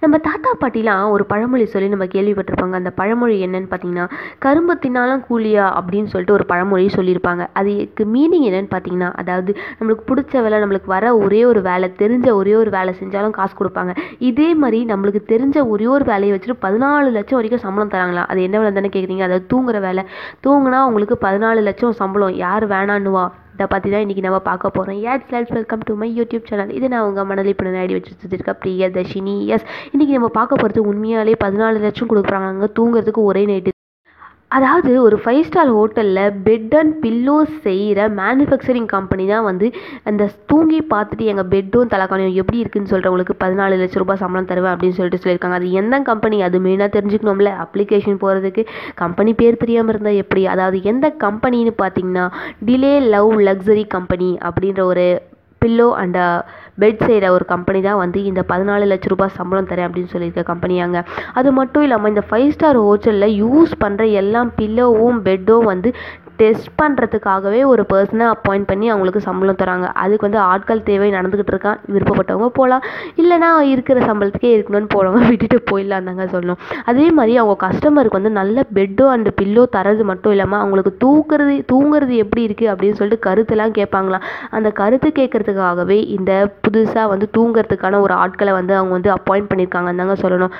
நம்ம தாத்தா பாட்டிலாம் ஒரு பழமொழி சொல்லி நம்ம கேள்விப்பட்டிருப்பாங்க. அந்த பழமொழி என்னன்னு பார்த்தீங்கன்னா கரும்பு தின்னாலும் கூலியா அப்படின்னு சொல்லிட்டு ஒரு பழமொழி சொல்லியிருப்பாங்க. அதுக்கு மீனிங் என்னன்னு பார்த்தீங்கன்னா அதாவது நம்மளுக்கு பிடிச்ச வேலை நம்மளுக்கு வர ஒரே ஒரு வேலை தெரிஞ்ச ஒரே ஒரு வேலை செஞ்சாலும் காசு கொடுப்பாங்க. இதே மாதிரி நம்மளுக்கு தெரிஞ்ச ஒரே ஒரு வேலையை வச்சுட்டு பதினாலு லட்சம் வரைக்கும் சம்பளம் தராங்களா அது என்ன வேலை தானே கேட்குறீங்க? அதாவது தூங்குற வேலை. தூங்குனா உங்களுக்கு பதினாலு லட்சம் சம்பளம். யார் வேணான்னுவா? இதை பற்றி தான் இன்றைக்கி நம்ம பார்க்க போகிறோம் yes let's welcome to my YouTube channel இது நான் உங்கள் மணலி பண்ண ஐடி வச்சு சுற்றிருக்கேன் பிரியதர்ஷினி. எஸ் இன்றைக்கி நம்ம பார்க்க போகிறது உண்மையாலே பதினாலு லட்சம் கொடுக்குறாங்க. தூங்குறதுக்கு ஒரே நைட்டு அதாவது ஒரு ஃபைவ் ஸ்டார் ஹோட்டலில் பெட் அண்ட் பில்லோ செய்கிற மேனுஃபேக்சரிங் கம்பெனி தான் வந்து அந்த தூங்கி பார்த்துட்டு எங்கள் பெட்டும் தலைக்காணியும் எப்படி இருக்குன்னு சொல்கிறவங்களுக்கு பதினாலு லட்ச ரூபாய் சம்பளம் தருவேன் அப்படின்னு சொல்லிட்டு சொல்லியிருக்காங்க. அது எந்த கம்பெனி அது மெயினாக தெரிஞ்சுக்கணும்ல. அப்ளிகேஷன் போகிறதுக்கு கம்பெனி பேர் தெரியாமல் இருந்தால் எப்படி? அதாவது எந்த கம்பெனின்னு பார்த்தீங்கன்னா டிலே லவ் லக்ஸரி கம்பெனி அப்படின்ற ஒரு பில்லோ அண்ட் பெட் செய்கிற ஒரு கம்பெனி தான் வந்து இந்த பதினாலு லட்ச ரூபாய் சம்பளம் தரேன் அப்படின்னு சொல்லியிருக்க கம்பெனியாங்க அது மட்டும் இல்லாமல் இந்த ஃபைவ் ஸ்டார் ஹோட்டலில் யூஸ் பண்ணுற எல்லா பில்லோவும் பெட்டும் வந்து டெஸ்ட் பண்ணுறதுக்காகவே ஒரு பர்சனை அப்பாயிண்ட் பண்ணி அவங்களுக்கு சம்பளம் தராங்க. அதுக்கு வந்து ஆட்கள் தேவை நடந்துக்கிட்டு இருக்கான் விருப்பப்பட்டவங்க போகலாம் இல்லைனா இருக்கிற சம்பளத்துக்கே இருக்கணும்னு போகிறவங்க விட்டுட்டு போயிடலாம் தாங்க சொல்லணும். அதே மாதிரி அவங்க கஸ்டமருக்கு வந்து நல்ல பெட்டோ அண்ட் பில்லோ தரது மட்டும் இல்லாமல் அவங்களுக்கு தூக்குறது தூங்குறது எப்படி இருக்குது அப்படின்னு சொல்லிட்டு கருத்துலாம் கேட்பாங்களாம். அந்த கருத்து கேட்குறதுக்காகவே இந்த புதுசாக வந்து தூங்குறதுக்கான ஒரு ஆட்களை வந்து அவங்க வந்து அப்பாயிண்ட் பண்ணியிருக்காங்கன்னு தாங்க சொல்லணும்.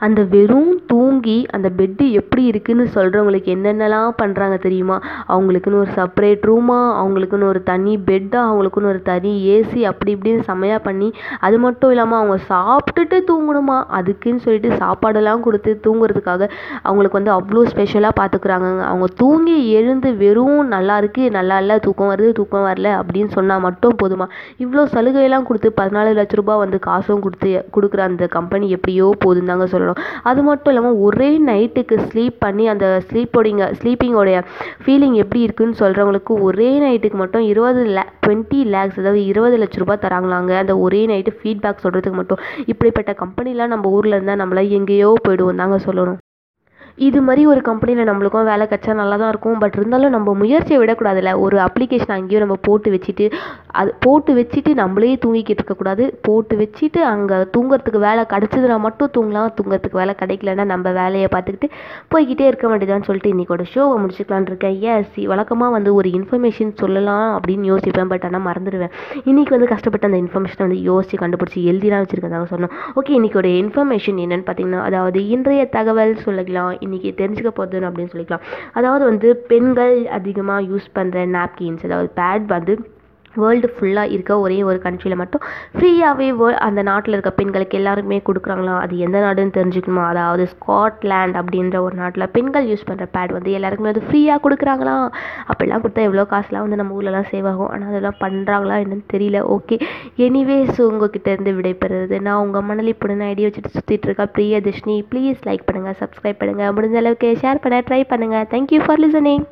அந்த வெறும் தூங்கி அந்த பெட்டு எப்படி இருக்குன்னு சொல்கிறவங்களுக்கு என்னென்னலாம் பண்ணுறாங்க தெரியுமா? அவங்களுக்குன்னு ஒரு செப்பரேட் ரூமாக அவங்களுக்குன்னு ஒரு தனி பெட்டாக அவங்களுக்குன்னு ஒரு தனி ஏசி அப்படி இப்படின்னு செமையாக பண்ணி அது மட்டும் இல்லாமல் அவங்க சாப்பிட்டுட்டு தூங்கணுமா? அதுக்குன்னு சொல்லிட்டு சாப்பாடெல்லாம் கொடுத்து தூங்குறதுக்காக அவங்களுக்கு வந்து அவ்வளோ ஸ்பெஷலாக பார்த்துக்குறாங்க அவங்க தூங்கி எழுந்து வெறும் நல்லா இருக்குது நல்லா இல்லை தூக்கம் வருது தூக்கம் வரல அப்படின்னு சொன்னால் மட்டும் போதுமா? இவ்வளோ சலுகையெல்லாம் கொடுத்து பதினாலு லட்ச ரூபாய் வந்து காசும் கொடுத்து கொடுக்குற அந்த கம்பெனி எப்படியோ போதுன்னு தாங்க சொல்லணும். அது மட்டும் இல்லாமல் ஒரே நைட்டுக்கு ஸ்லீப் பண்ணி அந்த ஸ்லீப்போடிங்க ஸ்லீப்பிங்கோடைய ஃபீலிங் எப்படி இருக்குன்னு சொல்கிறவங்களுக்கு ஒரே நைட்டுக்கு மட்டும் இருபது லே டுவெண்ட்டி லேக்ஸ் அதாவது இருபது லட்ச ரூபாய் தராங்களாங்க. அந்த ஒரே நைட்டு ஃபீட்பேக் சொல்கிறதுக்கு மட்டும். இப்படிப்பட்ட கம்பெனிலாம் நம்ம ஊரில் இருந்தால் நம்மள எங்கேயோ போயிடுவோம் தாங்க சொல்லணும். இது மாதிரி ஒரு கம்பெனியில் நம்மளுக்கும் வேலை கிடச்சா நல்லா தான் இருக்கும். பட் இருந்தாலும் நம்ம முயற்சியை விடக்கூடாதுல்ல. ஒரு அப்ளிகேஷன் அங்கேயும் நம்ம போட்டு வச்சுட்டு அது போட்டு வச்சுட்டு நம்மளே தூங்கிக்கிட்டு இருக்கக்கூடாது போட்டு வச்சுட்டு அங்கே தூங்குறதுக்கு வேலை கிடச்சதுனா மட்டும் தூங்கலாம். தூங்குறதுக்கு வேலை கிடைக்கலன்னா நம்ம வேலையை பார்த்துக்கிட்டு போய்கிட்டே இருக்க வேண்டியதான்னு சொல்லிட்டு இன்றைக்கோட ஷோவை முடிச்சுக்கலான்னு இருக்கேன். எஸ் வழக்கமாக வந்து ஒரு இன்ஃபர்மேஷன் சொல்லலாம் அப்படின்னு யோசிப்பேன் பட் ஆனால் மறந்துடுவேன். இன்றைக்கி வந்து கஷ்டப்பட்டு அந்த இன்ஃபர்மேஷனை வந்து யோசித்து கண்டுபிடிச்சி எழுதிலாம் வச்சுருக்கதாக சொன்னோம் ஓகே இன்றைக்கோட இன்ஃபர்மேஷன் என்னென்னு பார்த்தீங்கன்னா அதாவது இன்றைய தகவல் சொல்லிக்கலாம் இன்றைக்கி தெரிஞ்சுக்க போதுன்னு அப்படின்னு சொல்லிக்கலாம். அதாவது வந்து பெண்கள் அதிகமாக யூஸ் பண்ணுற நாப்கின்ஸ் அதாவது பேட் வந்து வேர்ல்டு ஃபுல்லாக இருக்க ஒரே ஒரு கண்ட்ரியில் மட்டும் ஃப்ரீயாகவே வே அந்த நாட்டில் இருக்க பெண்களுக்கு எல்லாருக்குமே கொடுக்குறாங்களா? அது எந்த நாடுன்னு தெரிஞ்சுக்கணுமா? அதாவது ஸ்காட்லேண்ட் அப்படின்ற ஒரு நாட்டில் பெண்கள் யூஸ் பண்ணுற பேட் வந்து எல்லாருக்குமே வந்து ஃப்ரீயாக கொடுக்குறாங்களா? அப்படிலாம் கொடுத்தா எவ்வளோ காசுலாம் வந்து நம்ம ஊர்லலாம் சேவ் ஆகும். ஆனால் அதெல்லாம் பண்ணுறாங்களா என்னன்னு தெரியல. ஓகே எனிவேஸ் உங்ககிட்ட இருந்து விடைபெறுறது நான் உங்கள் மணலி பொண்ணு ஐடியா வச்சுட்டு சுற்றிட்டு இருக்கேன் பிரியதர்ஷினி ப்ளீஸ் லைக் பண்ணுங்கள் சப்ஸ்கிரைப் பண்ணுங்கள் முடிஞ்ச அளவுக்கு ஷேர் பண்ண ட்ரை பண்ணுங்கள் தேங்க்யூ ஃபார் லிசனிங்